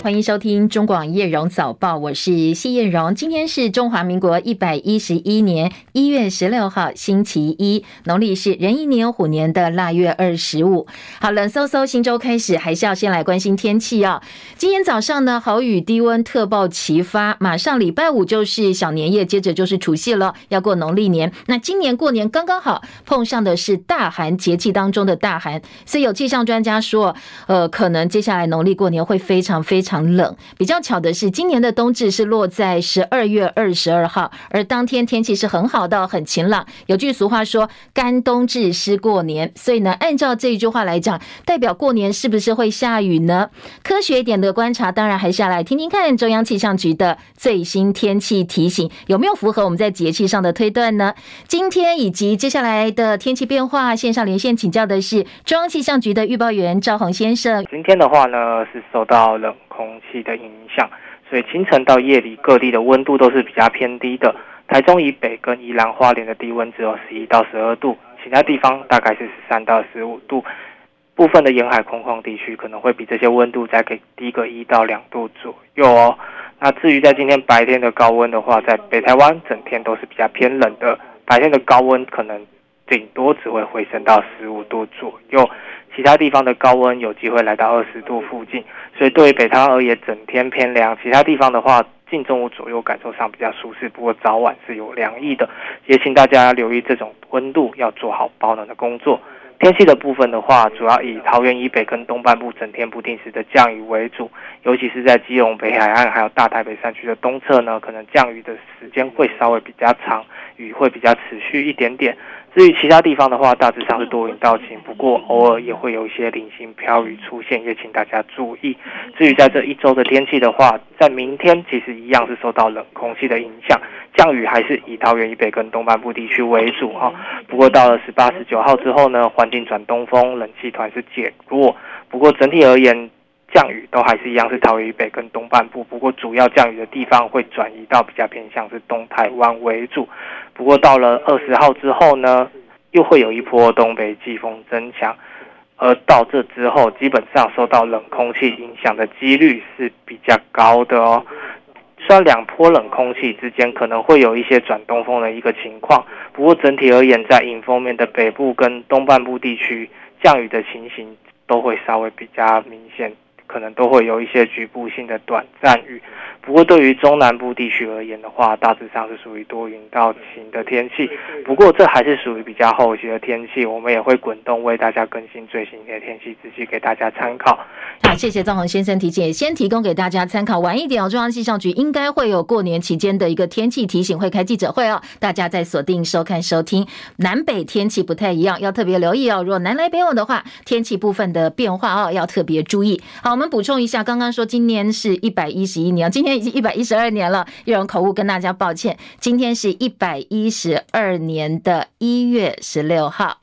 欢迎收听中广叶荣早报，我是谢艳荣。今天是中华民国一百一十一年一月十六号，星期一，农历是壬寅年虎年的腊月二十五。好，冷飕飕，新周开始，还是要先来关心天气啊。今天早上呢，豪雨低温特报齐发，马上礼拜五就是小年夜，接着就是除夕了，要过农历年。那今年过年刚刚好碰上的是大寒节气当中的大寒，所以有气象专家说，呃，可能接下来农历过年会非常非常。常冷，比较巧的是，今年的冬至是落在十二月二十二号，而当天天气是很好的，很晴朗。有句俗话说“干冬至湿过年”，所以呢，按照这一句话来讲，代表过年是不是会下雨呢？科学一点的观察，当然还是要来听听看中央气象局的最新天气提醒，有没有符合我们在节气上的推断呢？今天以及接下来的天气变化，线上连线请教的是中央气象局的预报员赵宏先生。今天的话呢，是受到冷空气的影响，所以清晨到夜里各地的温度都是比较偏低的。台中以北跟宜兰花莲的低温只有十一到十二度，其他地方大概是十三到十五度。部分的沿海空旷地区可能会比这些温度再给低个一到两度左右哦。那至于在今天白天的高温的话，在北台湾整天都是比较偏冷的，白天的高温可能顶多只会回升到十五度左右。其他地方的高温有机会来到二十度附近，所以对于北台湾而言，整天偏凉。其他地方的话，近中午左右感受上比较舒适，不过早晚是有凉意的。也请大家留意这种温度，要做好保暖的工作。天气的部分的话，主要以桃园以北跟东半部整天不定时的降雨为主，尤其是在基隆北海岸还有大台北山区的东侧呢，可能降雨的时间会稍微比较长，雨会比较持续一点点。至于其他地方的话，大致上是多云到晴，不过偶尔也会有一些零星飘雨出现，也请大家注意。至于在这一周的天气的话，在明天其实一样是受到冷空气的影响，降雨还是以桃园以北跟东半部地区为主哈。不过到了十八、十九号之后呢，环境转东风，冷气团是减弱。不过整体而言，降雨都还是一样是桃园以北跟东半部，不过主要降雨的地方会转移到比较偏向是东台湾为主。不过到了二十号之后呢，又会有一波东北季风增强，而到这之后，基本上受到冷空气影响的几率是比较高的哦。虽然两波冷空气之间可能会有一些转东风的一个情况，不过整体而言，在迎风面的北部跟东半部地区，降雨的情形都会稍微比较明显。可能都会有一些局部性的短暂雨，不过对于中南部地区而言的话，大致上是属于多云到晴的天气。不过这还是属于比较后期的天气，我们也会滚动为大家更新最新的天气资讯给大家参考。好，谢谢张宏先生提醒，先提供给大家参考。晚一点哦，中央气象局应该会有过年期间的一个天气提醒，会开记者会哦，大家再锁定收看收听。南北天气不太一样，要特别留意哦。如果南来北往的话，天气部分的变化哦，要特别注意。好。我们补充一下，刚刚说今年是一百一十一年，今天已经一百一十二年了，有人口误，跟大家抱歉。今天是一百一十二年的一月十六号。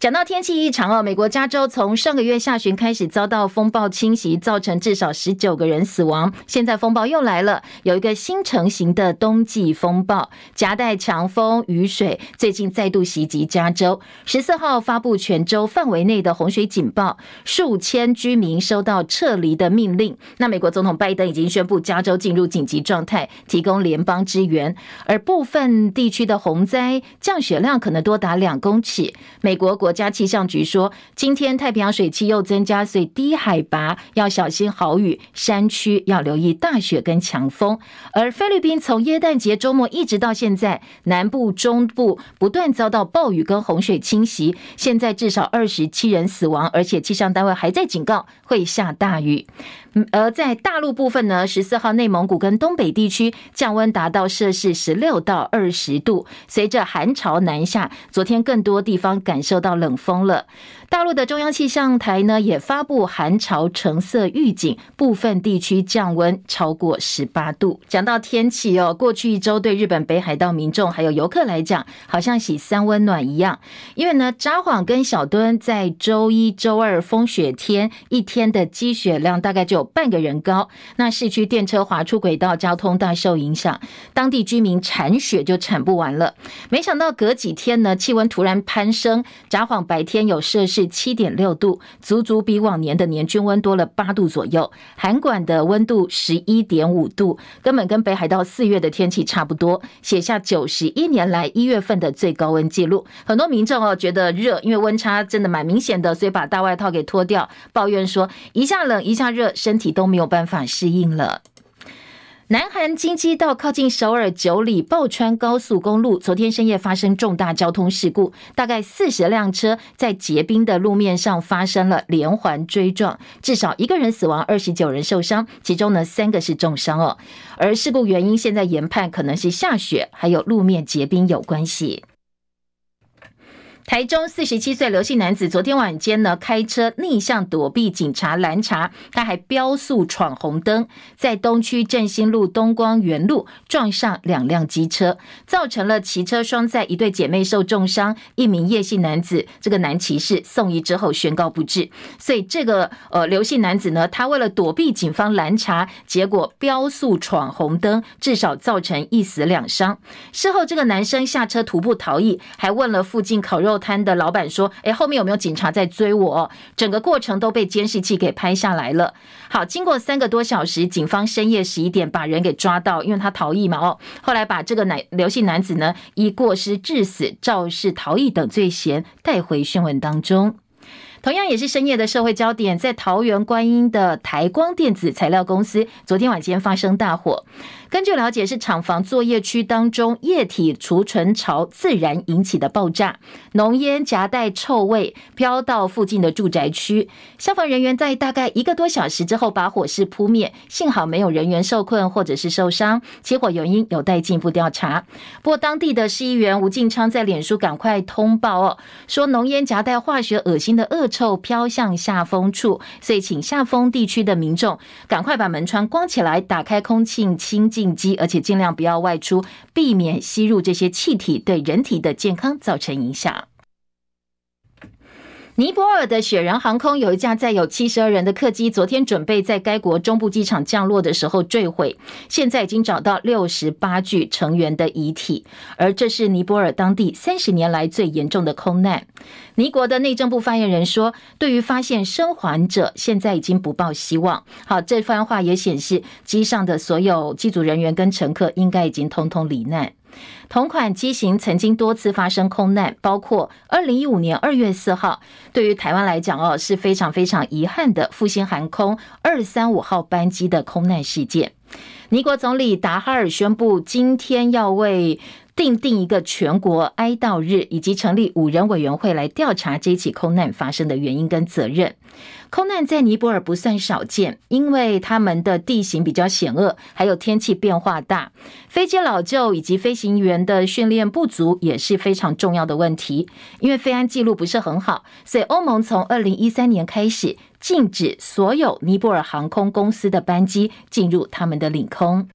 讲到天气异常哦，美国加州从上个月下旬开始遭到风暴侵袭，造成至少十九个人死亡。现在风暴又来了，有一个新成型的冬季风暴，夹带强风雨水，最近再度袭击加州。十四号发布全州范围内的洪水警报，数千居民收到撤离的命令。那美国总统拜登已经宣布加州进入紧急状态，提供联邦支援，而部分地区的洪灾降雪量可能多达两公尺。美国国家气象局说，今天太平洋水汽又增加，所以低海拔要小心豪雨，山区要留意大雪跟强风。而菲律宾从耶诞节周末一直到现在，南部、中部不断遭到暴雨跟洪水侵袭，现在至少二十七人死亡，而且气象单位还在警告会下大雨。雨而在大陆部分呢，十四号内蒙古跟东北地区降温达到摄氏十六到二十度，随着寒潮南下，昨天更多地方感受到冷风了。大陆的中央气象台呢也发布寒潮橙色预警，部分地区降温超过十八度。讲到天气哦，过去一周对日本北海道民众还有游客来讲，好像洗三温暖一样，因为呢，札幌跟小樽在周一周二风雪天一天的积雪量大概就有半个人高，那市区电车滑出轨道，交通大受影响，当地居民铲雪就铲不完了。没想到隔几天呢，气温突然攀升，札幌白天有摄氏是七点六度，足足比往年的年均温多了八度左右。函馆的温度十一点五度，根本跟北海道四月的天气差不多，写下九十一年来一月份的最高温记录。很多民众哦觉得热，因为温差真的蛮明显的，所以把大外套给脱掉，抱怨说一下冷一下热，身体都没有办法适应了。南韩京畿道靠近首尔九里抱川高速公路，昨天深夜发生重大交通事故，大概四十辆车在结冰的路面上发生了连环追撞，至少一个人死亡，二十九人受伤，其中呢三个是重伤哦。而事故原因现在研判可能是下雪，还有路面结冰有关系。台中四十七岁刘姓男子昨天晚间呢，开车逆向躲避警察拦查，他还飙速闯红灯，在东区振兴路东光园路撞上两辆机车，造成了骑车双载一对姐妹受重伤，一名叶姓男子这个男骑士送医之后宣告不治。所以这个呃刘姓男子呢，他为了躲避警方拦查，结果飙速闯红灯，至少造成一死两伤。事后这个男生下车徒步逃逸，还问了附近烤肉摊的老板说：“诶，后面有没有警察在追我？整个过程都被监视器给拍下来了。好，经过三个多小时，警方深夜十一点把人给抓到，因为他逃逸嘛。哦，后来把这个男刘姓男子呢，以过失致死、肇事逃逸等罪嫌带回讯问当中。”同样也是深夜的社会焦点，在桃园观音的台光电子材料公司，昨天晚间发生大火。根据了解，是厂房作业区当中液体储存槽自燃引起的爆炸，浓烟夹带臭味飘到附近的住宅区。消防人员在大概一个多小时之后把火势扑灭，幸好没有人员受困或者是受伤。起火原因有待进一步调查。不过当地的市议员吴进昌在脸书赶快通报哦，说浓烟夹带化学恶心的恶臭飘向下风处，所以请下风地区的民众赶快把门窗关起来，打开空气清净机，而且尽量不要外出，避免吸入这些气体对人体的健康造成影响。尼泊尔的雪人航空有一架载有七十二人的客机，昨天准备在该国中部机场降落的时候坠毁，现在已经找到六十八具成员的遗体，而这是尼泊尔当地三十年来最严重的空难。尼国的内政部发言人说，对于发现生还者，现在已经不抱希望。好，这番话也显示机上的所有机组人员跟乘客应该已经通通罹难。同款机型曾经多次发生空难，包括二零一五年二月四号，对于台湾来讲哦是非常非常遗憾的复兴航空二三五号班机的空难事件。尼国总理达哈尔宣布，今天要为定定一个全国哀悼日，以及成立五人委员会来调查这起空难发生的原因跟责任。空难在尼泊尔不算少见，因为他们的地形比较险恶，还有天气变化大，飞机老旧以及飞行员的训练不足也是非常重要的问题。因为飞安记录不是很好，所以欧盟从二零一三年开始禁止所有尼泊尔航空公司的班机进入他们的领空。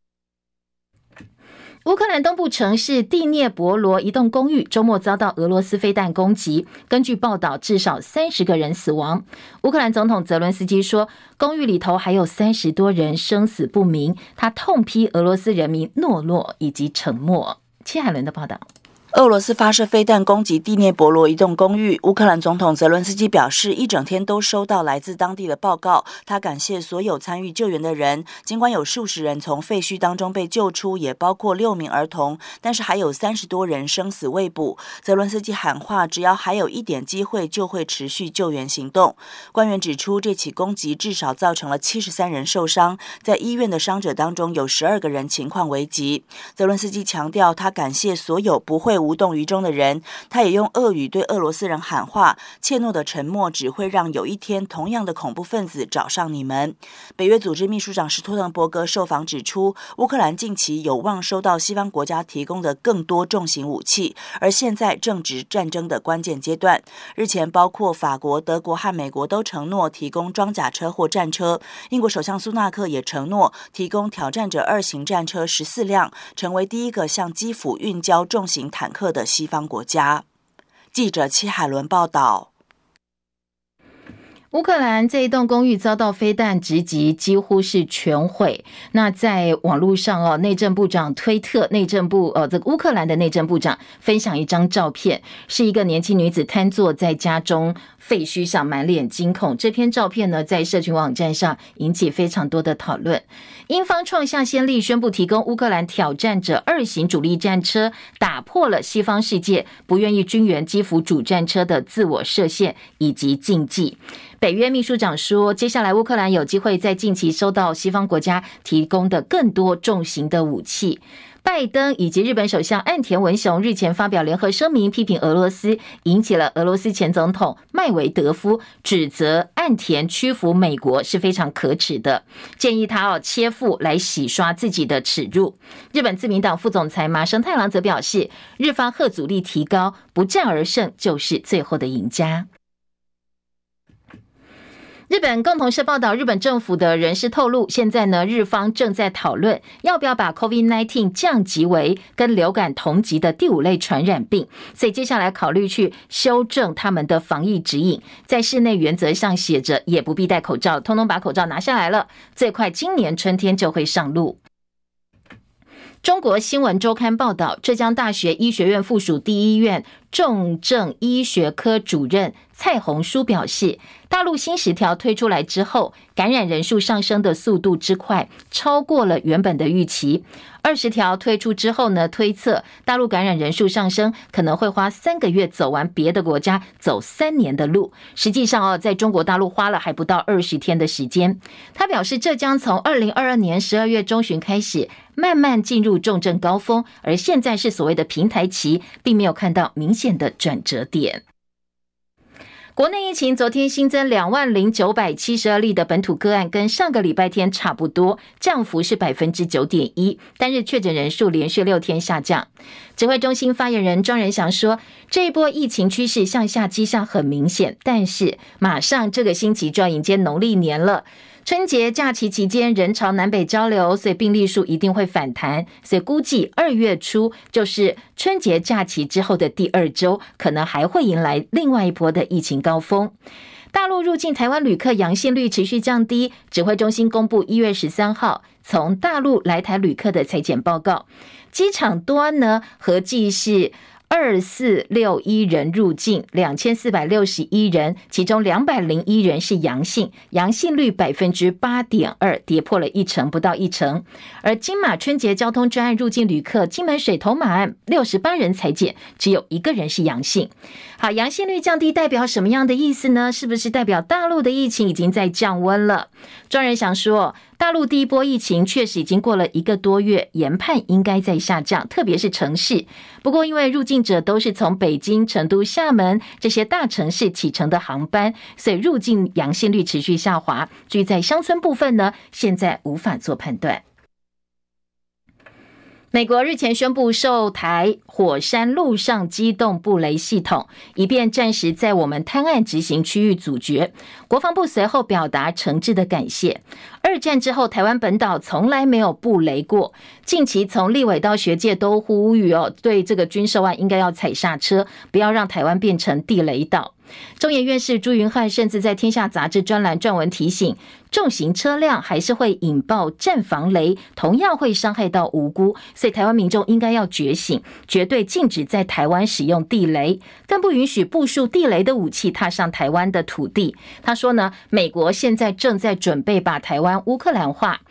乌克兰东部城市蒂涅伯罗一栋公寓周末遭到俄罗斯飞弹攻击，根据报道，至少三十个人死亡。乌克兰总统泽伦斯基说，公寓里头还有三十多人生死不明。他痛批俄罗斯人民懦弱以及沉默。切海伦的报道。俄罗斯发射飞弹攻击第聂伯罗一栋公寓。乌克兰总统泽伦斯基表示，一整天都收到来自当地的报告。他感谢所有参与救援的人。尽管有数十人从废墟当中被救出，也包括六名儿童，但是还有三十多人生死未卜。泽伦斯基喊话，只要还有一点机会，就会持续救援行动。官员指出，这起攻击至少造成了七十三人受伤，在医院的伤者当中有十二个人情况危急。泽伦斯基强调，他感谢所有不会。无动于衷的人，他也用恶语对俄罗斯人喊话：“怯懦的沉默只会让有一天同样的恐怖分子找上你们。”北约组织秘书长斯托滕伯格受访指出，乌克兰近期有望收到西方国家提供的更多重型武器，而现在正值战争的关键阶段。日前，包括法国、德国和美国都承诺提供装甲车或战车，英国首相苏纳克也承诺提供挑战者二型战车十四辆，成为第一个向基辅运交重型坦克。的西方国家记者戚海伦报道。乌克兰这一栋公寓遭到飞弹直击，几乎是全毁。那在网络上哦，内政部长推特，内政部呃，这个乌克兰的内政部长分享一张照片，是一个年轻女子瘫坐在家中废墟上，满脸惊恐。这篇照片呢，在社群网站上引起非常多的讨论。英方创下先例，宣布提供乌克兰挑战者二型主力战车，打破了西方世界不愿意军援基辅主战车的自我设限以及禁忌。北约秘书长说，接下来乌克兰有机会在近期收到西方国家提供的更多重型的武器。拜登以及日本首相岸田文雄日前发表联合声明，批评俄罗斯，引起了俄罗斯前总统麦维德夫指责岸田屈服美国是非常可耻的，建议他哦切腹来洗刷自己的耻辱。日本自民党副总裁麻生太郎则表示，日方贺阻力提高，不战而胜就是最后的赢家。日本共同社报道，日本政府的人士透露，现在呢，日方正在讨论要不要把 COVID-19 降级为跟流感同级的第五类传染病，所以接下来考虑去修正他们的防疫指引，在室内原则上写着也不必戴口罩，通通把口罩拿下来了，最快今年春天就会上路。中国新闻周刊报道，浙江大学医学院附属第一医院重症医学科主任蔡红书表示，大陆新十条推出来之后，感染人数上升的速度之快，超过了原本的预期。二十条推出之后呢，推测大陆感染人数上升可能会花三个月走完别的国家走三年的路。实际上哦，在中国大陆花了还不到二十天的时间。他表示，这将从二零二二年十二月中旬开始，慢慢进入重症高峰，而现在是所谓的平台期，并没有看到明显的转折点。国内疫情昨天新增两万零九百七十二例的本土个案，跟上个礼拜天差不多，降幅是百分之九点一。单日确诊人数连续六天下降。指挥中心发言人庄人祥说，这一波疫情趋势向下迹象很明显，但是马上这个星期就要迎接农历年了。春节假期期间人潮南北交流，所以病例数一定会反弹。所以估计二月初就是春节假期之后的第二周，可能还会迎来另外一波的疫情高峰。大陆入境台湾旅客阳性率持续降低，指挥中心公布一月十三号从大陆来台旅客的采检报告，机场端呢合计是。二四六一人入境，两千四百六十一人，其中两百零一人是阳性，阳性率百分之八点二，跌破了一成，不到一成。而金马春节交通专案入境旅客，金门水头马案六十八人采检，只有一个人是阳性。好，阳性率降低代表什么样的意思呢？是不是代表大陆的疫情已经在降温了？庄人祥说。大陆第一波疫情确实已经过了一个多月，研判应该在下降，特别是城市。不过，因为入境者都是从北京、成都、厦门这些大城市启程的航班，所以入境阳性率持续下滑。至于在乡村部分呢，现在无法做判断。美国日前宣布售台火山陆上机动布雷系统，以便暂时在我们滩岸执行区域阻绝。国防部随后表达诚挚的感谢。二战之后，台湾本岛从来没有布雷过。近期从立委到学界都呼吁哦，对这个军售案应该要踩刹车，不要让台湾变成地雷岛。中研院士朱云汉甚至在《天下》杂志专栏撰文提醒，重型车辆还是会引爆战防雷，同样会伤害到无辜，所以台湾民众应该要觉醒，绝对禁止在台湾使用地雷，更不允许部署地雷的武器踏上台湾的土地。他说呢，美国现在正在准备把台湾乌克兰化。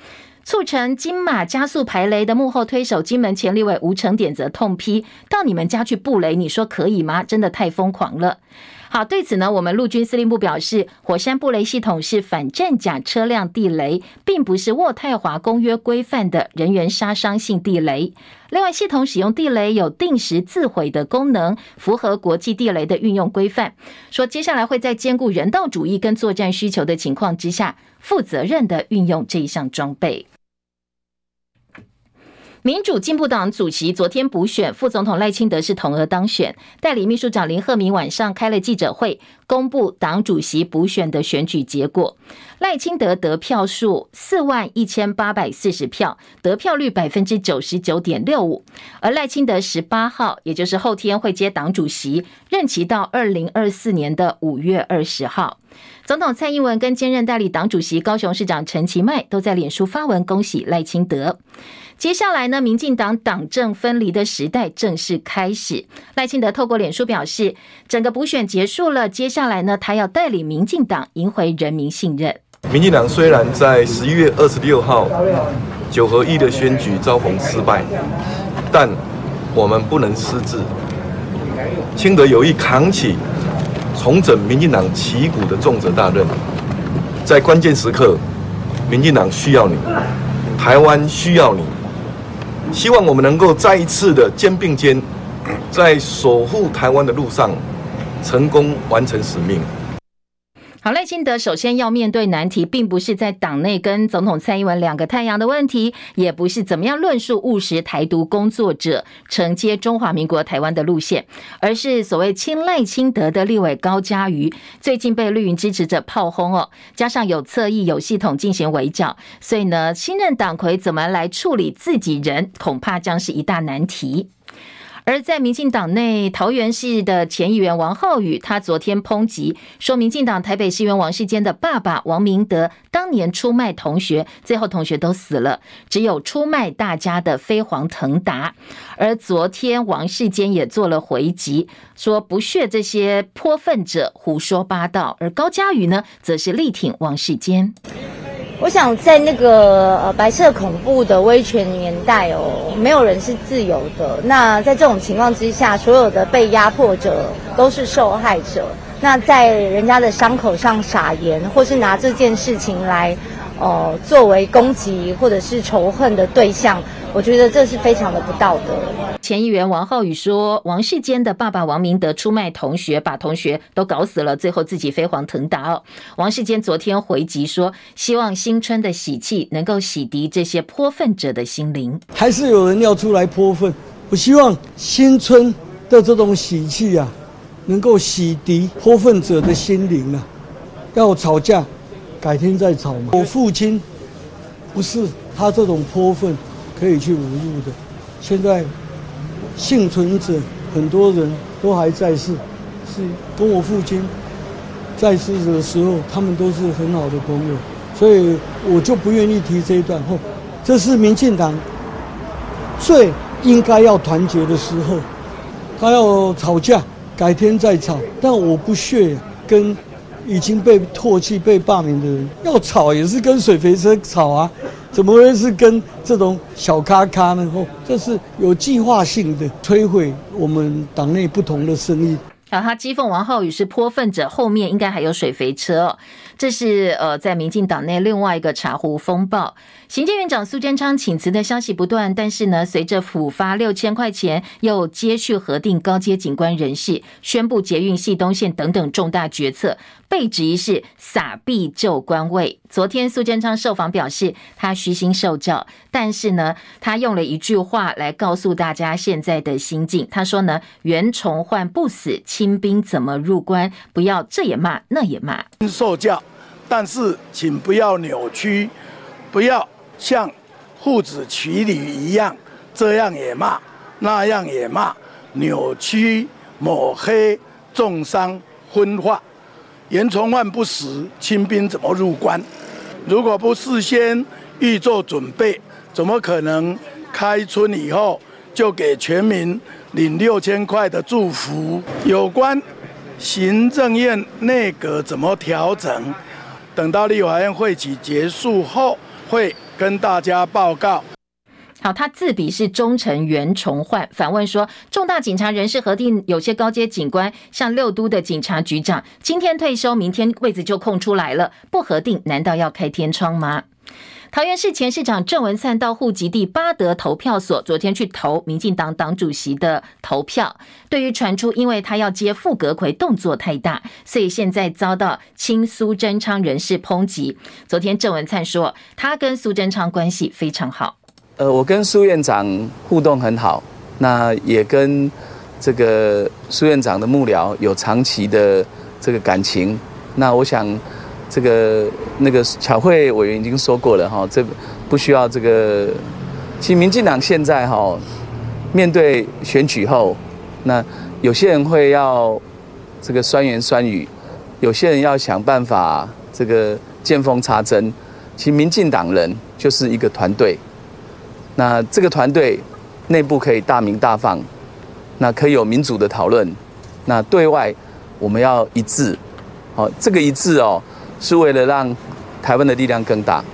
促成金马加速排雷的幕后推手金门前立委吴成典则痛批：到你们家去布雷，你说可以吗？真的太疯狂了。好，对此呢，我们陆军司令部表示，火山布雷系统是反战甲车辆地雷，并不是渥太华公约规范的人员杀伤性地雷。另外，系统使用地雷有定时自毁的功能，符合国际地雷的运用规范。说接下来会在兼顾人道主义跟作战需求的情况之下，负责任的运用这一项装备。民主进步党主席昨天补选，副总统赖清德是同额当选。代理秘书长林鹤明晚上开了记者会，公布党主席补选的选举结果。赖清德得票数四万一千八百四十票，得票率百分之九十九点六五。而赖清德十八号，也就是后天会接党主席，任期到二零二四年的五月二十号。总统蔡英文跟兼任代理党主席高雄市长陈其迈都在脸书发文恭喜赖清德。接下来呢，民进党党政分离的时代正式开始。赖清德透过脸书表示，整个补选结束了，接下来呢，他要带领民进党赢回人民信任。民进党虽然在十一月二十六号九合一的选举遭逢失败，但我们不能失志。清德有意扛起重整民进党旗鼓的重责大任，在关键时刻，民进党需要你，台湾需要你。希望我们能够再一次的肩并肩，在守护台湾的路上，成功完成使命。好，赖清德首先要面对难题，并不是在党内跟总统蔡英文两个太阳的问题，也不是怎么样论述务实台独工作者承接中华民国台湾的路线，而是所谓亲赖清德的立委高嘉瑜最近被绿营支持者炮轰哦，加上有侧翼有系统进行围剿，所以呢，新任党魁怎么来处理自己人，恐怕将是一大难题。而在民进党内，桃园市的前议员王浩宇，他昨天抨击说，民进党台北市议员王世坚的爸爸王明德当年出卖同学，最后同学都死了，只有出卖大家的飞黄腾达。而昨天王世坚也做了回击，说不屑这些泼粪者胡说八道。而高嘉瑜呢，则是力挺王世坚。我想在那个呃白色恐怖的威权年代哦，没有人是自由的。那在这种情况之下，所有的被压迫者都是受害者。那在人家的伤口上撒盐，或是拿这件事情来，呃，作为攻击或者是仇恨的对象。我觉得这是非常的不道德。前议员王浩宇说，王世坚的爸爸王明德出卖同学，把同学都搞死了，最后自己飞黄腾达哦。王世坚昨天回击说，希望新春的喜气能够洗涤这些泼粪者的心灵。还是有人要出来泼粪，我希望新春的这种喜气啊，能够洗涤泼粪者的心灵啊。要吵架，改天再吵嘛。我父亲不是他这种泼粪。可以去侮辱的。现在幸存者很多人都还在世，是跟我父亲在世的时候，他们都是很好的朋友，所以我就不愿意提这一段。话，这是民进党最应该要团结的时候。他要吵架，改天再吵。但我不屑跟已经被唾弃、被罢免的人要吵，也是跟水肥车吵啊。怎么会是跟这种小咖咖呢？哦，这是有计划性的摧毁我们党内不同的声音。好，他讥讽王浩宇是泼粪者，后面应该还有水肥车哦。这是呃，在民进党内另外一个茶壶风暴。行政院长苏贞昌请辞的消息不断，但是呢，随着府发六千块钱，又接续核定高阶警官人事，宣布捷运系东线等等重大决策，被质疑是撒币就官位。昨天苏贞昌受访表示，他虚心受教，但是呢，他用了一句话来告诉大家现在的心境。他说呢，袁崇焕不死，清兵怎么入关？不要这也骂，那也骂。受教。但是，请不要扭曲，不要像父子骑驴一样，这样也骂，那样也骂，扭曲、抹黑、重伤、分化。袁崇焕不死，清兵怎么入关？如果不事先预做准备，怎么可能开春以后就给全民领六千块的祝福？有关行政院内阁怎么调整？等到立法院会期结束后，会跟大家报告。好，他自比是忠臣袁崇焕，反问说：重大警察人事核定，有些高阶警官，像六都的警察局长，今天退休，明天位子就空出来了，不核定，难道要开天窗吗？桃园市前市长郑文灿到户籍地八德投票所，昨天去投民进党党主席的投票。对于传出因为他要接副阁揆动作太大，所以现在遭到亲苏贞昌人士抨击。昨天郑文灿说，他跟苏贞昌关系非常好。呃，我跟苏院长互动很好，那也跟这个苏院长的幕僚有长期的这个感情。那我想。这个那个巧慧委员已经说过了哈，这不需要这个。其实民进党现在哈，面对选举后，那有些人会要这个酸言酸语，有些人要想办法这个见缝插针，其实民进党人就是一个团队。那这个团队内部可以大鸣大放，那可以有民主的讨论。那对外我们要一致，好，这个一致哦，是为了让台湾的力量更大。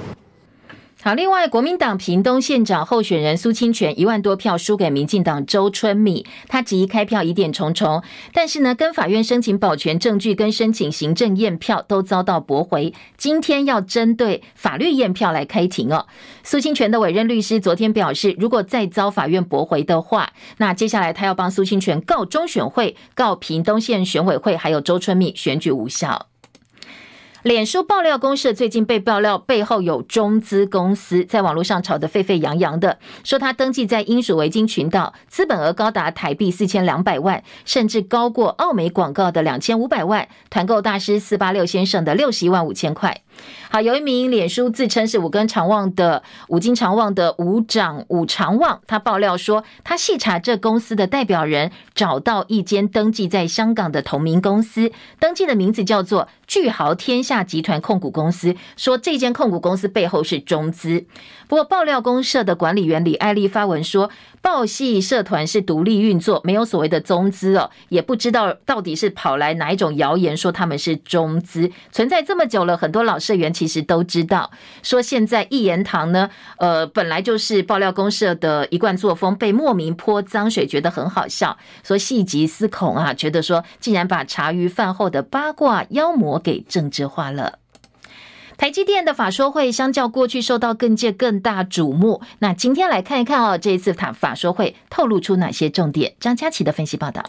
好，另外，国民党屏东县长候选人苏清泉一万多票输给民进党周春米，他质疑开票疑点重重，但是呢，跟法院申请保全证据跟申请行政验票都遭到驳回，今天要针对法律验票来开庭哦。苏清泉的委任律师昨天表示，如果再遭法院驳回的话，那接下来他要帮苏清泉告中选会、告屏东县选委会，还有周春米选举无效。脸书爆料公社最近被爆料背后有中资公司，在网络上炒得沸沸扬扬的，说他登记在英属维京群岛，资本额高达台币四千两百万，甚至高过澳美广告的两千五百万，团购大师四八六先生的六十一万五千块。好，有一名脸书自称是五根长旺的五金长旺的五长五长旺，他爆料说，他细查这公司的代表人，找到一间登记在香港的同名公司，登记的名字叫做巨豪天下集团控股公司，说这间控股公司背后是中资。不过爆料公社的管理员李爱丽发文说，报系社团是独立运作，没有所谓的中资哦，也不知道到底是跑来哪一种谣言说他们是中资，存在这么久了，很多老社员其实都知道，说现在一言堂呢，呃，本来就是爆料公社的一贯作风，被莫名泼脏水，觉得很好笑，说细极思恐啊，觉得说竟然把茶余饭后的八卦妖魔给政治化了。台积电的法说会相较过去受到更界更大瞩目。那今天来看一看哦，这一次谈法说会透露出哪些重点？张佳琪的分析报道。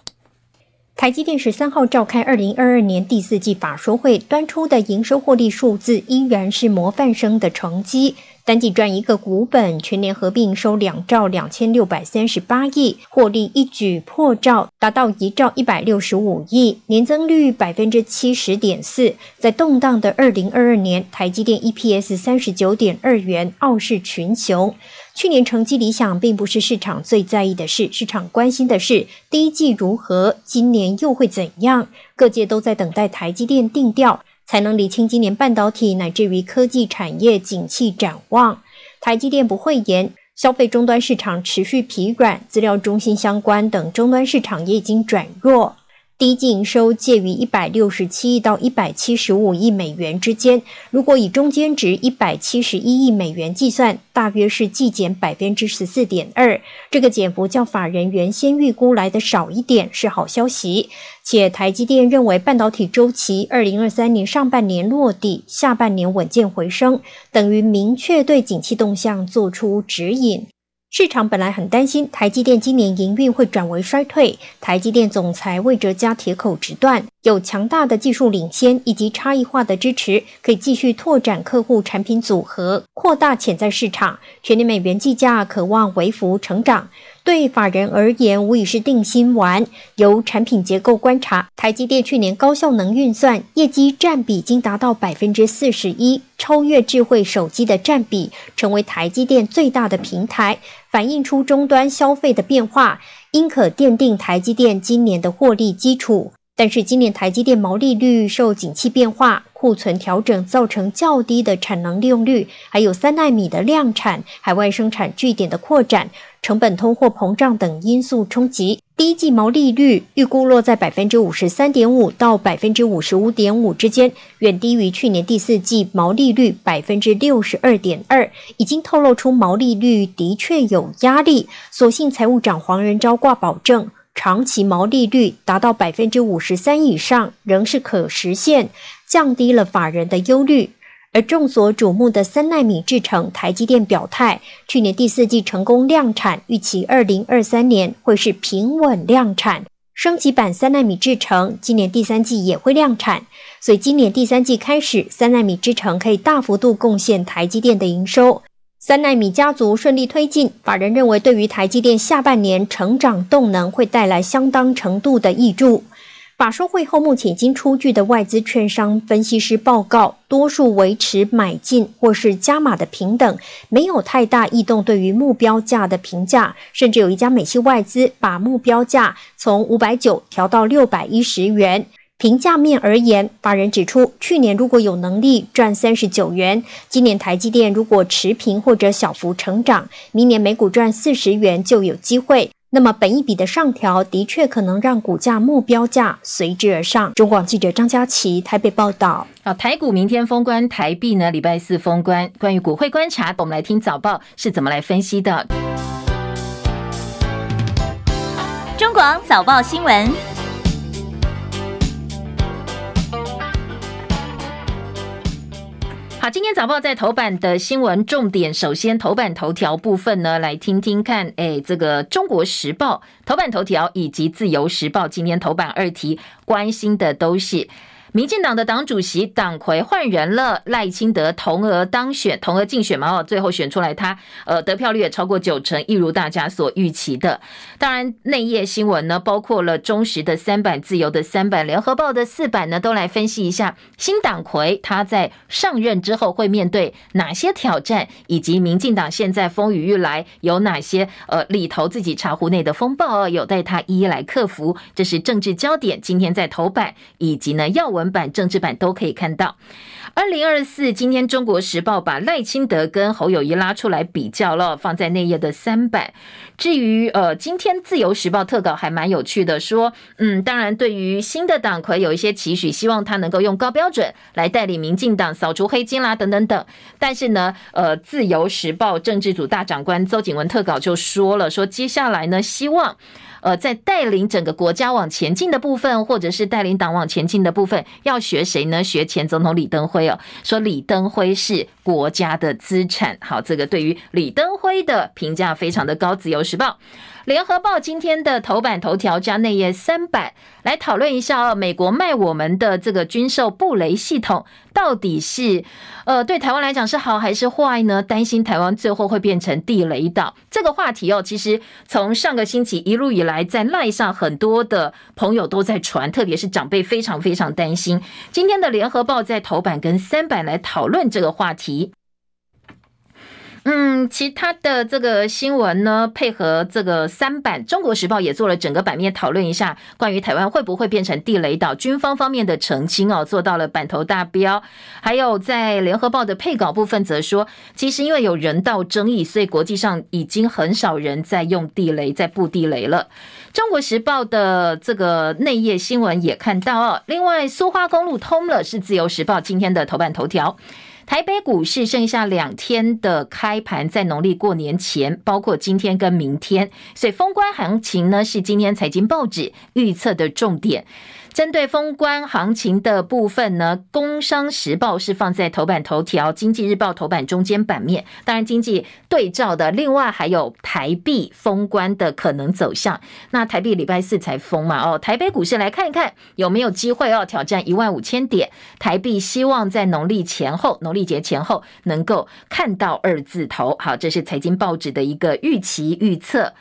台积电十三号召开二零二二年第四季法说会，端出的营收获利数字依然是模范生的成绩。单季赚一个股本，全年合并收两兆两千六百三十八亿，获利一举破兆，达到一兆一百六十五亿，年增率百分之七十点四。在动荡的二零二二年，台积电 EPS 三十九点二元，傲视群雄。去年成绩理想，并不是市场最在意的事，市场关心的是第一季如何，今年又会怎样？各界都在等待台积电定调。才能理清今年半导体乃至于科技产业景气展望。台积电不讳言，消费终端市场持续疲软，资料中心相关等终端市场也已经转弱。第一季营收介于一百六十七亿到一百七十五亿美元之间。如果以中间值一百七十一亿美元计算，大约是季减百分之十四点二。这个减幅较法人原先预估来的少一点，是好消息。且台积电认为半导体周期二零二三年上半年落底，下半年稳健回升，等于明确对景气动向做出指引。市场本来很担心台积电今年营运会转为衰退。台积电总裁魏哲家铁口直断，有强大的技术领先以及差异化的支持，可以继续拓展客户产品组合，扩大潜在市场。全年美元计价可望微幅成长。对法人而言，无疑是定心丸。由产品结构观察，台积电去年高效能运算业绩占比已经达到百分之四十一，超越智慧手机的占比，成为台积电最大的平台，反映出终端消费的变化，应可奠定台积电今年的获利基础。但是今年台积电毛利率受景气变化、库存调整造成较低的产能利用率，还有三奈米的量产、海外生产据点的扩展、成本通货膨胀等因素冲击，第一季毛利率预估落在百分之五十三点五到百分之五十五点五之间，远低于去年第四季毛利率百分之六十二点二，已经透露出毛利率的确有压力。所幸财务长黄仁昭挂保证。长期毛利率达到百分之五十三以上，仍是可实现，降低了法人的忧虑。而众所瞩目的三奈米制程，台积电表态，去年第四季成功量产，预期二零二三年会是平稳量产。升级版三奈米制程，今年第三季也会量产，所以今年第三季开始，三奈米制程可以大幅度贡献台积电的营收。三奈米家族顺利推进，法人认为对于台积电下半年成长动能会带来相当程度的挹注。法说会后，目前已经出具的外资券商分析师报告，多数维持买进或是加码的平等，没有太大异动对于目标价的评价，甚至有一家美系外资把目标价从五百九调到六百一十元。评价面而言，法人指出，去年如果有能力赚三十九元，今年台积电如果持平或者小幅成长，明年每股赚四十元就有机会。那么，本一笔的上调的确可能让股价目标价随之而上。中广记者张佳琪台北报道。好，台股明天封关，台币呢礼拜四封关。关于股汇观察，我们来听早报是怎么来分析的。中广早报新闻。好，今天早报在头版的新闻重点，首先头版头条部分呢，来听听看，哎，这个《中国时报》头版头条以及《自由时报》今天头版二题关心的都是。民进党的党主席党魁换人了，赖清德同额当选，同额竞选嘛，哦，最后选出来他，呃，得票率也超过九成，一如大家所预期的。当然，内页新闻呢，包括了中时的三版、自由的三版、联合报的四版呢，都来分析一下新党魁他在上任之后会面对哪些挑战，以及民进党现在风雨欲来有哪些呃里头自己茶壶内的风暴哦，有待他一一来克服。这是政治焦点，今天在头版以及呢要闻。文版政治版都可以看到，二零二四今天《中国时报》把赖清德跟侯友谊拉出来比较了，放在内页的三版。至于呃，今天《自由时报》特稿还蛮有趣的，说嗯，当然对于新的党魁有一些期许，希望他能够用高标准来带领民进党扫除黑金啦，等等等。但是呢，呃，《自由时报》政治组大长官邹景文特稿就说了，说接下来呢，希望。呃，在带领整个国家往前进的部分，或者是带领党往前进的部分，要学谁呢？学前总统李登辉说李登辉是国家的资产。好，这个对于李登辉的评价非常的高。自由时报。联合报今天的头版头条加内页三版来讨论一下哦，美国卖我们的这个军售布雷系统到底是呃对台湾来讲是好还是坏呢？担心台湾最后会变成地雷岛这个话题哦，其实从上个星期一路以来，在赖上很多的朋友都在传，特别是长辈非常非常担心。今天的联合报在头版跟三版来讨论这个话题。嗯，其他的这个新闻呢，配合这个三版，《中国时报》也做了整个版面讨论一下，关于台湾会不会变成地雷岛，军方方面的澄清哦，做到了版头大标。还有在《联合报》的配稿部分则说，其实因为有人道争议，所以国际上已经很少人在用地雷，在布地雷了。《中国时报》的这个内页新闻也看到哦，另外苏花公路通了，是《自由时报》今天的头版头条。台北股市剩下两天的开盘，在农历过年前，包括今天跟明天，所以封关行情呢，是今天财经报纸预测的重点。针对封关行情的部分呢，《工商时报》是放在头版头条，《经济日报》头版中间版面。当然，经济对照的另外还有台币封关的可能走向。那台币礼拜四才封嘛，哦，台北股市来看一看有没有机会哦挑战一万五千点。台币希望在农历前后、农历节前后能够看到二字头。好，这是财经报纸的一个预期预测。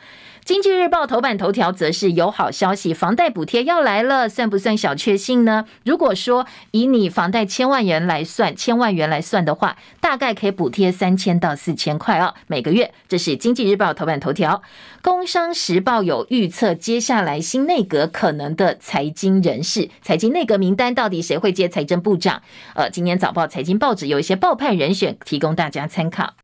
经济日报头版头条则是有好消息，房贷补贴要来了，算不算小确幸呢？如果说以你房贷千万元来算，千万元来算的话，大概可以补贴三千到四千块啊，每个月。这是经济日报头版头条。工商时报有预测，接下来新内阁可能的财经人士，财经内阁名单到底谁会接财政部长？呃，今天早报财经报纸有一些报派人选，提供大家参考。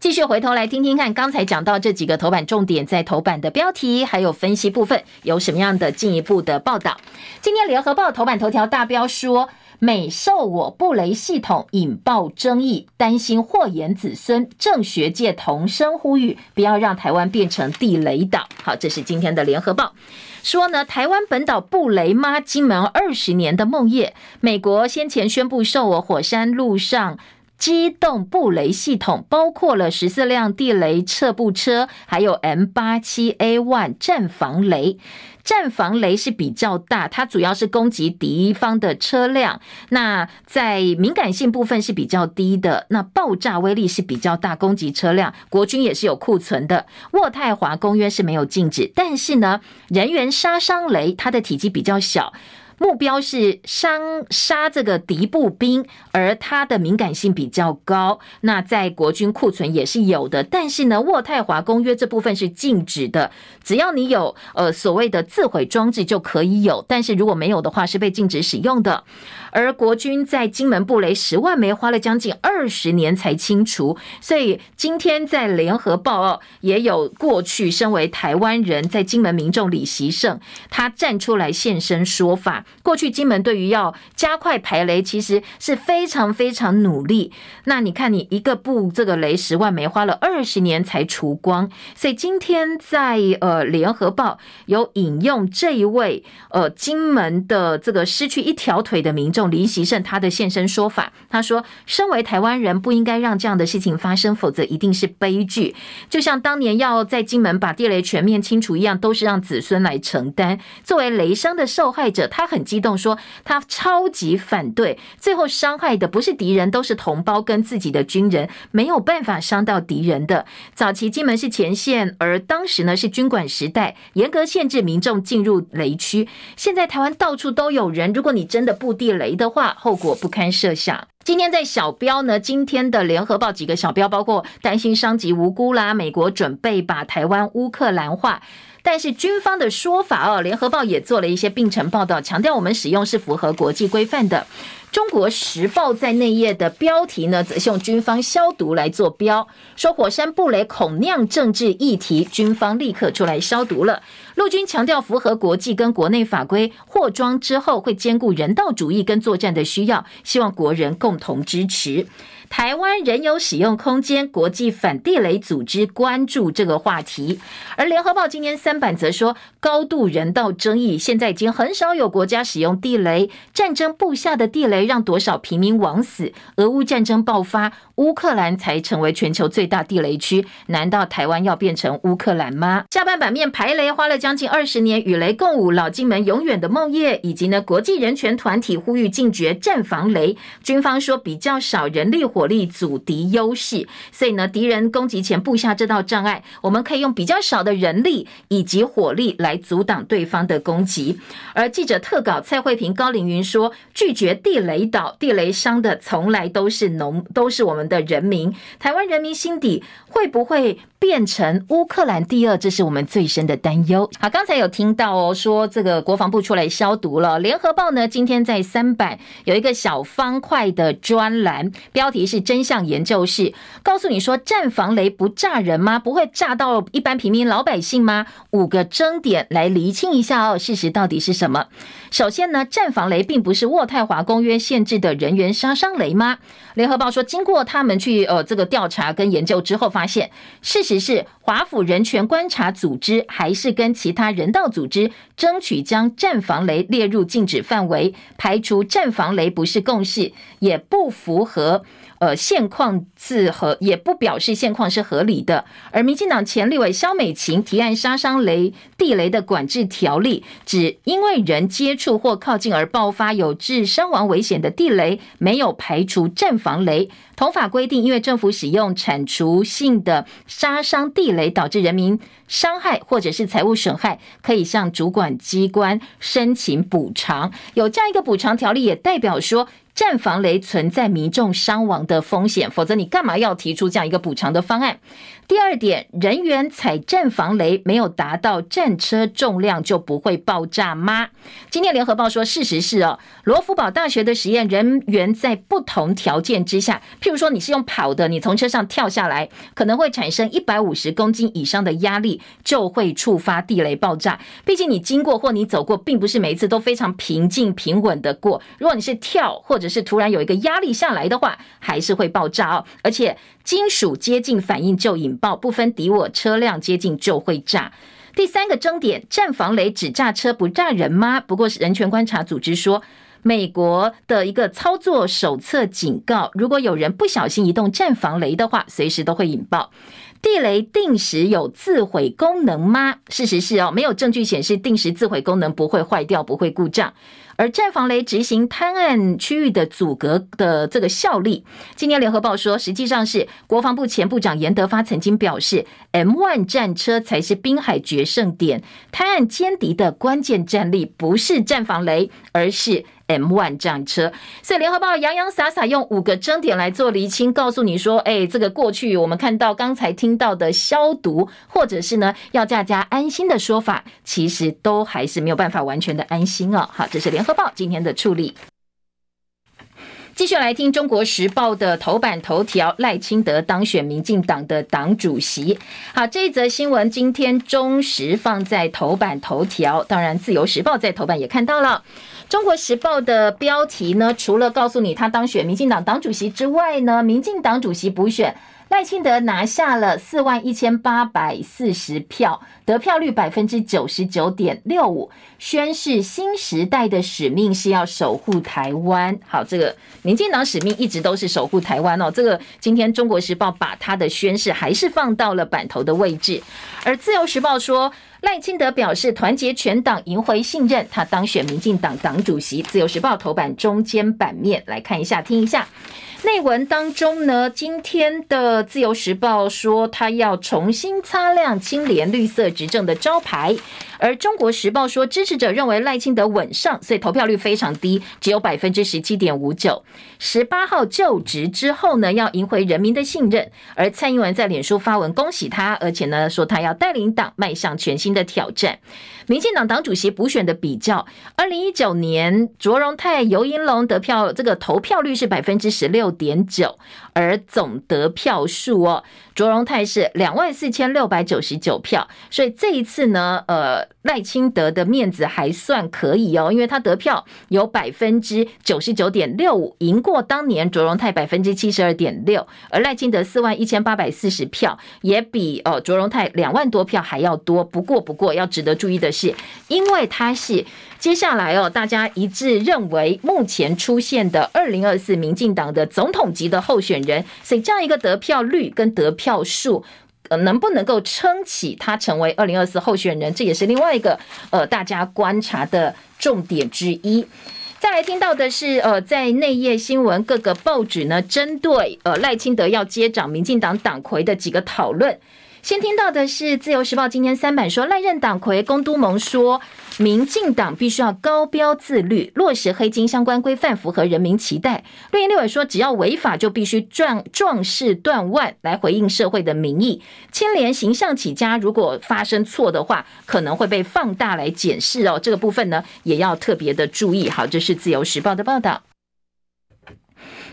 继续回头来听听看，刚才讲到这几个头版重点，在头版的标题还有分析部分有什么样的进一步的报道？今天联合报头版头条大标说，美受我布雷系统引爆争议，担心祸延子孙，政学界同声呼吁，不要让台湾变成地雷岛。好，这是今天的联合报说呢，台湾本岛布雷吗？金门二十年的梦魇，美国先前宣布受我火山路上。机动布雷系统包括了十四辆地雷测步车，还有 M 八七 A one 战防雷。战防雷是比较大，它主要是攻击敌方的车辆。那在敏感性部分是比较低的，那爆炸威力是比较大，攻击车辆。国军也是有库存的。渥太华公约是没有禁止，但是呢，人员杀伤雷它的体积比较小。目标是伤杀这个敌步兵，而它的敏感性比较高。那在国军库存也是有的，但是呢，渥太华公约这部分是禁止的，只要你有呃所谓的自毁装置就可以有，但是如果没有的话是被禁止使用的。而国军在金门布雷十万枚，花了将近二十年才清除，所以今天在联合报哦也有过去身为台湾人在金门民众李习胜，他站出来现身说法。过去金门对于要加快排雷，其实是非常非常努力。那你看，你一个布这个雷十万枚，花了二十年才除光。所以今天在呃联合报有引用这一位呃金门的这个失去一条腿的民众。林习胜他的现身说法，他说：“身为台湾人，不应该让这样的事情发生，否则一定是悲剧。就像当年要在金门把地雷全面清除一样，都是让子孙来承担。作为雷伤的受害者，他很激动，说他超级反对。最后伤害的不是敌人，都是同胞跟自己的军人，没有办法伤到敌人的。早期金门是前线，而当时呢是军管时代，严格限制民众进入雷区。现在台湾到处都有人，如果你真的布地雷。”的话，后果不堪设想。今天在小标呢，今天的联合报几个小标，包括担心伤及无辜啦，美国准备把台湾乌克兰化，但是军方的说法哦，联合报也做了一些并程报道，强调我们使用是符合国际规范的。中国时报在内页的标题呢，则是用军方消毒来做标，说火山布雷恐酿政治议题，军方立刻出来消毒了。陆军强调符合国际跟国内法规，货装之后会兼顾人道主义跟作战的需要，希望国人共同支持。台湾仍有使用空间，国际反地雷组织关注这个话题。而联合报今天三版则说，高度人道争议，现在已经很少有国家使用地雷，战争布下的地雷让多少平民枉死？俄乌战争爆发，乌克兰才成为全球最大地雷区，难道台湾要变成乌克兰吗？下半版面排雷花了将近二十年，与雷共舞，老金门永远的梦魇，以及呢国际人权团体呼吁禁绝战防雷，军方说比较少人力。火力阻敌优势，所以呢，敌人攻击前布下这道障碍，我们可以用比较少的人力以及火力来阻挡对方的攻击。而记者特稿蔡慧萍、高凌云说，拒绝地雷岛，地雷伤的从来都是农，都是我们的人民。台湾人民心底会不会变成乌克兰第二？这是我们最深的担忧。好，刚才有听到哦，说这个国防部出来消毒了。联合报呢，今天在三版有一个小方块的专栏，标题。是真相研究室告诉你说，战防雷不炸人吗？不会炸到一般平民老百姓吗？五个争点来厘清一下哦，事实到底是什么？首先呢，战防雷并不是渥太华公约限制的人员杀伤雷吗？联合报说，经过他们去呃这个调查跟研究之后，发现事实是华府人权观察组织还是跟其他人道组织争取将战防雷列入禁止范围，排除战防雷不是共识，也不符合。呃，现况是合，也不表示现况是合理的。而民进党前立委萧美琴提案杀伤雷地雷的管制条例，只因为人接触或靠近而爆发有致伤亡危险的地雷，没有排除战防雷。同法规定，因为政府使用铲除性的杀伤地雷导致人民伤害或者是财物损害，可以向主管机关申请补偿。有这样一个补偿条例，也代表说。战防雷存在民众伤亡的风险，否则你干嘛要提出这样一个补偿的方案？第二点，人员踩战防雷没有达到战车重量就不会爆炸吗？今天联合报说，事实是哦，罗福堡大学的实验，人员在不同条件之下，譬如说你是用跑的，你从车上跳下来，可能会产生一百五十公斤以上的压力，就会触发地雷爆炸。毕竟你经过或你走过，并不是每一次都非常平静平稳的过。如果你是跳，或者是突然有一个压力下来的话，还是会爆炸哦，而且。金属接近反应就引爆，不分敌我，车辆接近就会炸。第三个争点，战防雷只炸车不炸人吗？不过是人权观察组织说，美国的一个操作手册警告，如果有人不小心移动战防雷的话，随时都会引爆。地雷定时有自毁功能吗？事实是哦，没有证据显示定时自毁功能不会坏掉，不会故障。而战防雷执行滩岸区域的阻隔的这个效力，今天联合报说，实际上是国防部前部长严德发曾经表示，M1 战车才是滨海决胜点，滩岸歼敌的关键战力不是战防雷，而是。M1 战车，所以联合报洋洋洒洒用五个争点来做厘清，告诉你说，哎，这个过去我们看到刚才听到的消毒，或者是呢要大家安心的说法，其实都还是没有办法完全的安心哦。好，这是联合报今天的处理。继续来听《中国时报》的头版头条：赖清德当选民进党的党主席。好，这一则新闻今天中时放在头版头条，当然《自由时报》在头版也看到了。《中国时报》的标题呢，除了告诉你他当选民进党党主席之外呢，民进党主席补选。赖清德拿下了四万一千八百四十票，得票率百分之九十九点六五，宣誓新时代的使命是要守护台湾。好，这个民进党使命一直都是守护台湾哦。这个今天中国时报把他的宣誓还是放到了版头的位置，而自由时报说赖清德表示团结全党赢回信任，他当选民进党党主席。自由时报头版中间版面来看一下，听一下。内文当中呢，今天的自由时报说，他要重新擦亮清廉绿色执政的招牌。而中国时报说，支持者认为赖清德稳上，所以投票率非常低，只有百分之十七点五九。十八号就职之后呢，要赢回人民的信任。而蔡英文在脸书发文恭喜他，而且呢说他要带领党迈向全新的挑战。民进党党主席补选的比较，二零一九年卓荣泰、游盈隆得票，这个投票率是百分之十六点九，而总得票数哦。卓荣泰是两万四千六百九十九票，所以这一次呢，呃，赖清德的面子还算可以哦，因为他得票有百分之九十九点六五，赢过当年卓荣泰百分之七十二点六，而赖清德四万一千八百四十票，也比呃卓荣泰两万多票还要多。不过，不过要值得注意的是，因为他是。接下来哦，大家一致认为目前出现的二零二四民进党的总统级的候选人，所以这样一个得票率跟得票数，呃，能不能够撑起他成为二零二四候选人，这也是另外一个呃大家观察的重点之一。再来听到的是，呃，在内页新闻各个报纸呢，针对呃赖清德要接掌民进党党魁的几个讨论。先听到的是《自由时报》今天三版说，赖任党魁龚都盟说，民进党必须要高标自律，落实黑金相关规范，符合人民期待。绿营立委说，只要违法就必须壮壮士断腕来回应社会的民意。牵连形象起家，如果发生错的话，可能会被放大来检视哦。这个部分呢，也要特别的注意。好，这是《自由时报》的报道。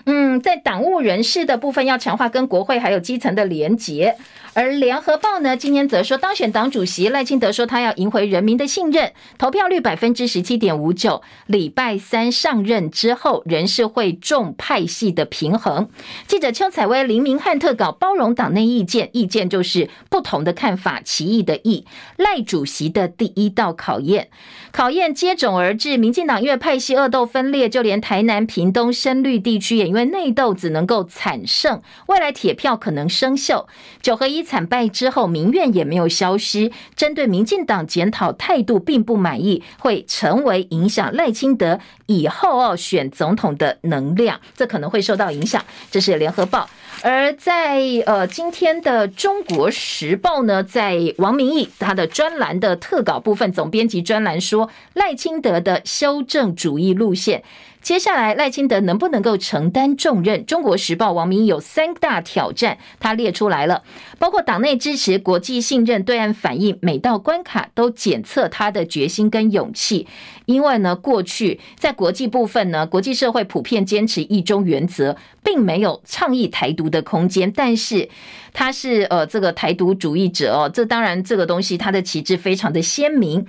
嗯，在党务人士的部分，要强化跟国会还有基层的连结。而联合报呢，今天则说，当选党主席赖清德说他要赢回人民的信任，投票率百分之十七点五九。礼拜三上任之后，人事会重派系的平衡。记者邱采薇、林明翰特稿包容党内意见，意见就是不同的看法，歧义的义。赖主席的第一道考验，考验接踵而至。民进党因为派系恶斗分裂，就连台南、屏东深绿地区也因为内斗只能够惨胜，未来铁票可能生锈。九合一。惨败之后，民怨也没有消失。针对民进党检讨态度并不满意，会成为影响赖清德以后哦选总统的能量，这可能会受到影响。这是联合报。而在呃今天的中国时报呢，在王明义他的专栏的特稿部分，总编辑专栏说赖清德的修正主义路线。接下来赖清德能不能够承担重任？中国时报王明有三大挑战，他列出来了，包括党内支持、国际信任、对岸反应，每道关卡都检测他的决心跟勇气。因为呢，过去在国际部分呢，国际社会普遍坚持一中原则，并没有倡议台独的空间。但是他是呃这个台独主义者哦，这当然这个东西他的旗帜非常的鲜明。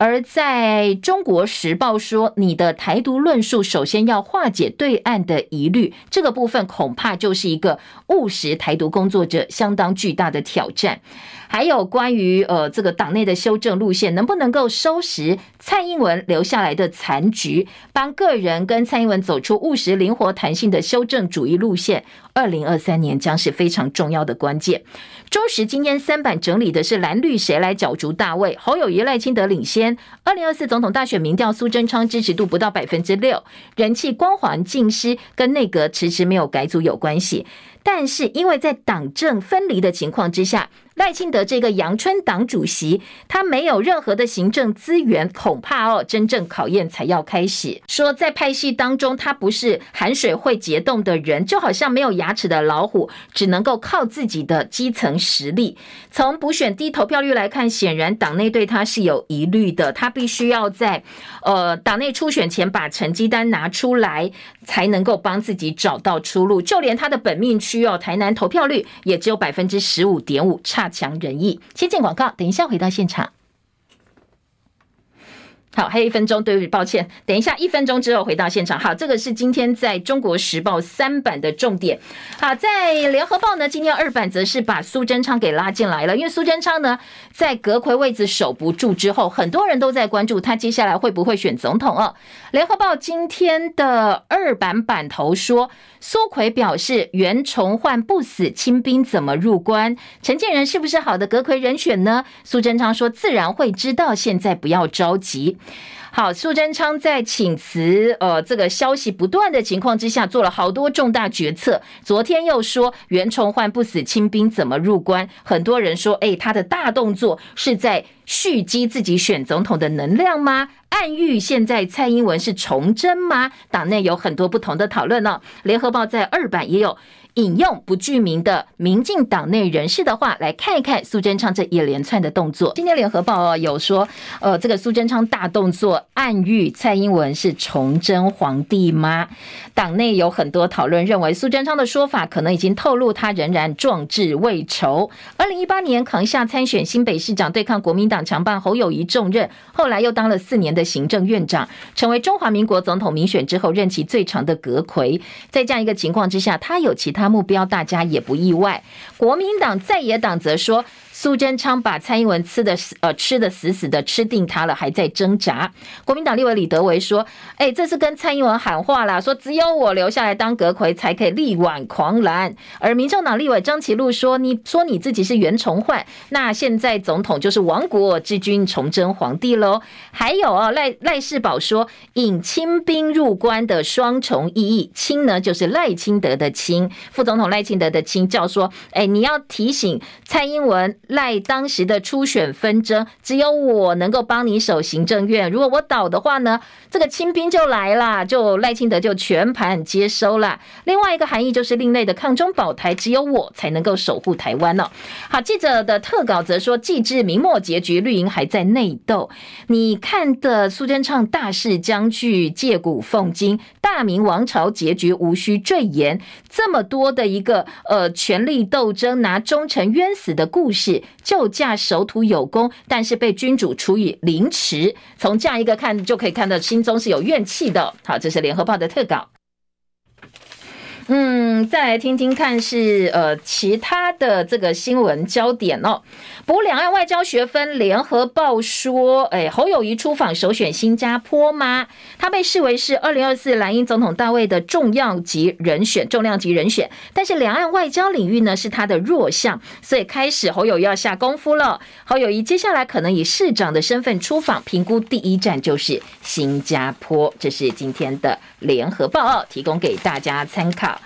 而在中国时报说，你的台独论述首先要化解对岸的疑虑，这个部分恐怕就是一个务实台独工作者相当巨大的挑战。还有关于呃这个党内的修正路线，能不能够收拾蔡英文留下来的残局，帮个人跟蔡英文走出务实、灵活、弹性的修正主义路线？二零二三年将是非常重要的关键。中时今天三版整理的是蓝绿谁来角逐大位，侯友宜、赖清德领先。二零二四总统大选民调，苏贞昌支持度不到百分之六，人气光环尽失，跟内阁迟迟没有改组有关系。但是因为在党政分离的情况之下。赖清德这个阳春党主席，他没有任何的行政资源，恐怕哦，真正考验才要开始。说在派系当中，他不是含水会结冻的人，就好像没有牙齿的老虎，只能够靠自己的基层实力。从补选低投票率来看，显然党内对他是有疑虑的，他必须要在呃党内初选前把成绩单拿出来，才能够帮自己找到出路。就连他的本命区哦，台南投票率也只有百分之十五点五，差强人意。先进广告，等一下回到现场。好，还有一分钟，对不起，抱歉。等一下，一分钟之后回到现场。好，这个是今天在中国时报三版的重点。好，在联合报呢，今天二版则是把苏贞昌给拉进来了，因为苏贞昌呢在阁魁位置守不住之后，很多人都在关注他接下来会不会选总统哦。联合报今天的二版版头说，苏奎表示袁崇焕不死，清兵怎么入关？陈建仁是不是好的阁魁人选呢？苏贞昌说自然会知道，现在不要着急。好，苏贞昌在请辞，呃，这个消息不断的情况之下，做了好多重大决策。昨天又说袁崇焕不死，清兵怎么入关？很多人说，哎，他的大动作是在蓄积自己选总统的能量吗？暗喻现在蔡英文是崇祯吗？党内有很多不同的讨论呢。联合报在二版也有。引用不具名的民进党内人士的话，来看一看苏贞昌这一连串的动作。今天联合报有说，呃，这个苏贞昌大动作暗喻蔡英文是崇祯皇帝吗？党内有很多讨论，认为苏贞昌的说法可能已经透露他仍然壮志未酬。二零一八年扛下参选新北市长，对抗国民党强棒侯友谊重任，后来又当了四年的行政院长，成为中华民国总统民选之后任期最长的阁揆。在这样一个情况之下，他有其他。他目标大家也不意外，国民党在野党则说。苏贞昌把蔡英文吃的死呃吃的死死的吃定他了，还在挣扎。国民党立委李德维说：“哎，这是跟蔡英文喊话啦，说只有我留下来当阁魁才可以力挽狂澜。”而民众党立委张其禄说：“你说你自己是袁崇焕，那现在总统就是亡国之君崇祯皇帝喽。”还有啊，赖赖世宝说：“引清兵入关的双重意义，清呢就是赖清德的清，副总统赖清德的清，叫说：哎，你要提醒蔡英文。”赖当时的初选纷争，只有我能够帮你守行政院。如果我倒的话呢，这个清兵就来了，就赖清德就全盘接收了。另外一个含义就是另类的抗中保台，只有我才能够守护台湾哦。好，记者的特稿则说，既至明末结局，绿营还在内斗。你看的苏贞昌大势将去，借古讽今，大明王朝结局无需赘言。这么多的一个呃权力斗争，拿忠臣冤死的故事。救驾守土有功，但是被君主处以凌迟。从这样一个看，就可以看到心中是有怨气的。好，这是联合报的特稿。嗯，再来听听看是呃其他的这个新闻焦点哦。补两岸外交学分，联合报说，哎，侯友谊出访首选新加坡吗？他被视为是二零二四蓝英总统大位的重要级人选，重量级人选。但是两岸外交领域呢是他的弱项，所以开始侯友谊要下功夫了。侯友宜接下来可能以市长的身份出访，评估第一站就是新加坡。这是今天的联合报哦，提供给大家参考。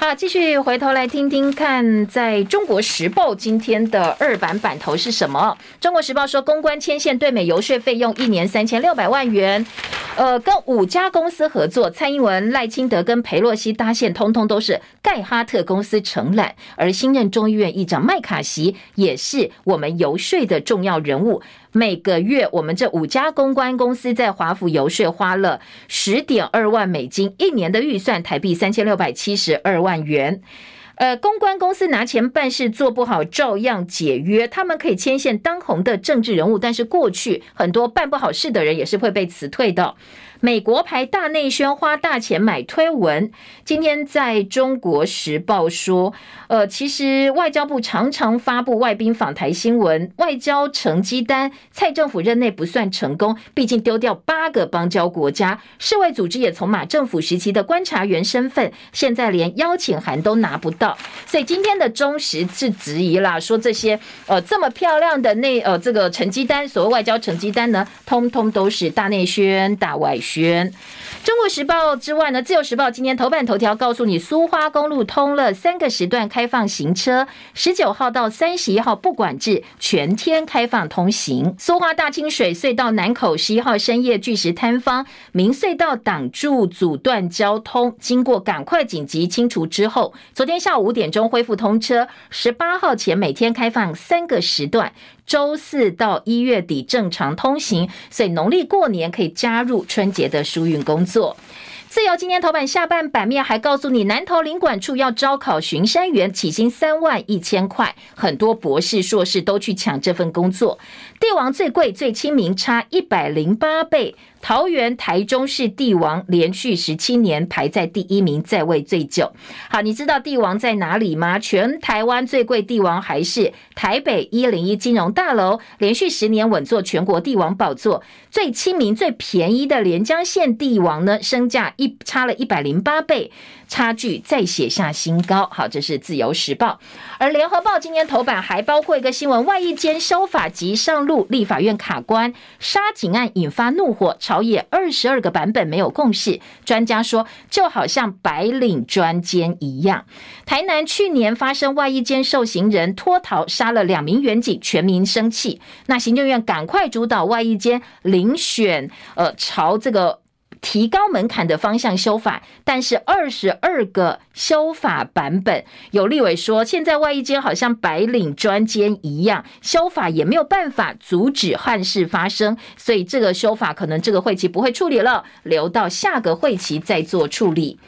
好，继续回头来听听看，在中国时报今天的二版版头是什么？中国时报说，公关牵线对美游说费用一年三千六百万元，呃，跟五家公司合作，蔡英文、赖清德跟裴洛西搭线，通通都是盖哈特公司承揽，而新任众议院议长麦卡锡也是我们游说的重要人物。每个月，我们这五家公关公司在华府游说花了十点二万美金，一年的预算台币三千六百七十二万元。呃，公关公司拿钱办事做不好，照样解约。他们可以牵线当红的政治人物，但是过去很多办不好事的人也是会被辞退的。美国牌大内宣花大钱买推文，今天在中国时报说，呃，其实外交部常常发布外宾访台新闻，外交成绩单，蔡政府任内不算成功，毕竟丢掉八个邦交国家，世卫组织也从马政府时期的观察员身份，现在连邀请函都拿不到，所以今天的中时是质疑啦，说这些呃这么漂亮的内呃这个成绩单，所谓外交成绩单呢，通通都是大内宣、大外宣。宣，中国时报之外呢，自由时报今天头版头条告诉你，苏花公路通了三个时段开放行车，十九号到三十一号不管制，全天开放通行。苏花大清水隧道南口十一号深夜巨石坍方，明隧道挡住阻断交通，经过赶快紧急清除之后，昨天下午五点钟恢复通车，十八号前每天开放三个时段。周四到一月底正常通行，所以农历过年可以加入春节的疏运工作。自由今天头版下半版面还告诉你，南投领馆处要招考巡山员，起薪三万一千块，很多博士硕士都去抢这份工作。帝王最贵最亲民，差一百零八倍。桃园、台中市帝王连续十七年排在第一名，在位最久。好，你知道帝王在哪里吗？全台湾最贵帝王还是台北一零一金融大楼，连续十年稳坐全国帝王宝座。最亲民、最便宜的连江县帝王呢，身价一差了一百零八倍。差距再写下新高。好，这是自由时报，而联合报今天头版还包括一个新闻：外役监修法即上路，立法院卡关，杀警案引发怒火，朝野二十二个版本没有共识。专家说，就好像白领专监一样。台南去年发生外役监受刑人脱逃杀了两名员警，全民生气。那行政院赶快主导外役监遴选，呃，朝这个。提高门槛的方向修法，但是二十二个修法版本，有立委说，现在外衣间好像白领专间一样，修法也没有办法阻止憾事发生，所以这个修法可能这个会期不会处理了，留到下个会期再做处理。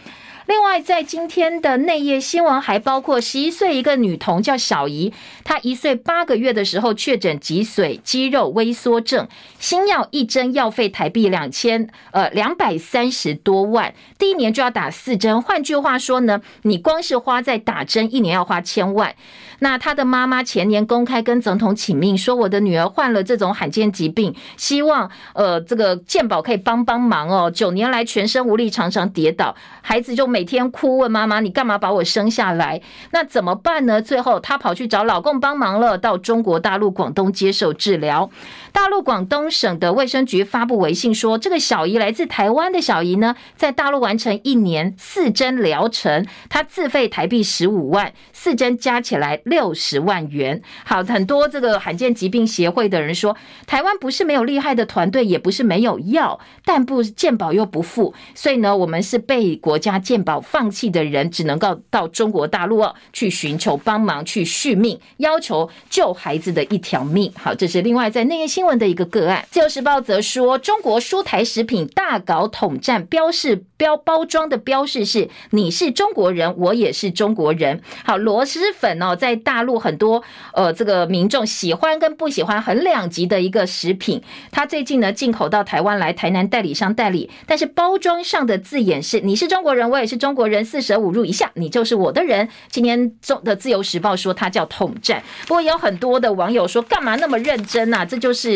另外，在今天的内页新闻还包括十一岁一个女童叫小怡，她一岁八个月的时候确诊脊髓肌肉萎缩症，新药一针药费台币两千呃两百三十多万，第一年就要打四针。换句话说呢，你光是花在打针一年要花千万。那她的妈妈前年公开跟总统请命，说我的女儿患了这种罕见疾病，希望呃这个健保可以帮帮忙哦。九年来全身无力，常常跌倒，孩子就每天哭问妈妈：“你干嘛把我生下来？”那怎么办呢？最后她跑去找老公帮忙了，到中国大陆广东接受治疗。大陆广东省的卫生局发布微信说，这个小姨来自台湾的小姨呢，在大陆完成一年四针疗程，她自费台币十五万，四针加起来。六十万元，好，很多这个罕见疾病协会的人说，台湾不是没有厉害的团队，也不是没有药，但不健保又不付，所以呢，我们是被国家健保放弃的人，只能够到中国大陆哦去寻求帮忙，去续命，要求救孩子的一条命。好，这是另外在内页新新闻的一个个案。自由时报则说，中国蔬台食品大搞统战，标示标包装的标示是你是中国人，我也是中国人。好，螺蛳粉哦，在大陆很多呃，这个民众喜欢跟不喜欢很两极的一个食品，他最近呢进口到台湾来，台南代理商代理，但是包装上的字眼是你是中国人，我也是中国人，四舍五入一下，你就是我的人。今天中的自由时报说他叫统战，不过有很多的网友说干嘛那么认真呐、这就是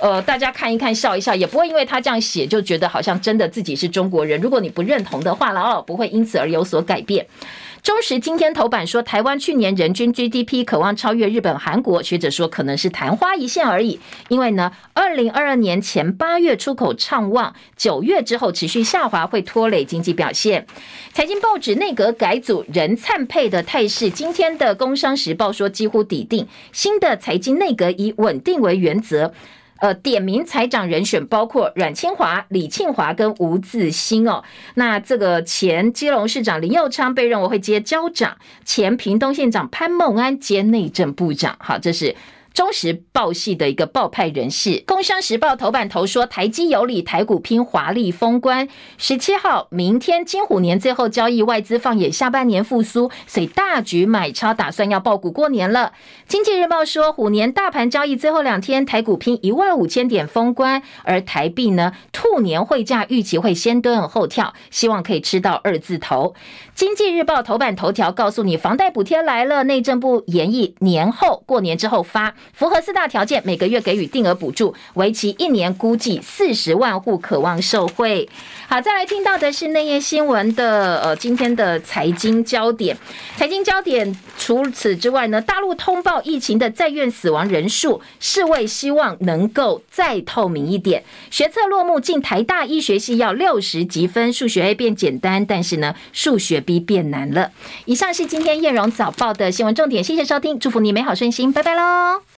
呃，大家看一看笑一笑，也不会因为他这样写就觉得好像真的自己是中国人。如果你不认同的话了哦，不会因此而有所改变。中时今天头版说，台湾去年人均 GDP 渴望超越日本、韩国，学者说可能是昙花一现而已。因为呢，二零二二年前八月出口畅旺，九月之后持续下滑，会拖累经济表现。财经报纸内阁改组人灿配的态势，今天的工商时报说几乎底定，新的财经内阁以稳定为原则。呃，点名财长人选包括阮清华、李庆华跟吴志新哦。那这个前基隆市长林佑昌被认为会接交长，前屏东县长潘孟安接内政部长。好，这是中时报系的一个报派人士，工商时报头版头说，台积有理，台股拼华丽封关。十七号，明天金虎年最后交易，外资放眼下半年复苏，所以大举买超，打算要抱股过年了。经济日报说，虎年大盘交易最后两天，台股拼一万五千点封关，而台币呢，兔年汇价预期会先蹲后跳，希望可以吃到二字头。经济日报头版头条告诉你，房贷补贴来了，内政部研议年后过年之后发。符合四大条件，每个月给予定额补助，为期一年，估计四十万户渴望受惠。好，再来听到的是内页新闻的呃今天的财经焦点。财经焦点除此之外呢，大陆通报疫情的在院死亡人数，世卫希望能够再透明一点。学测落幕，进台大医学系要六十级分，数学 A 变简单，但是呢数学 B 变难了。以上是今天燕荣早报的新闻重点，谢谢收听，祝福你美好顺心，拜拜喽。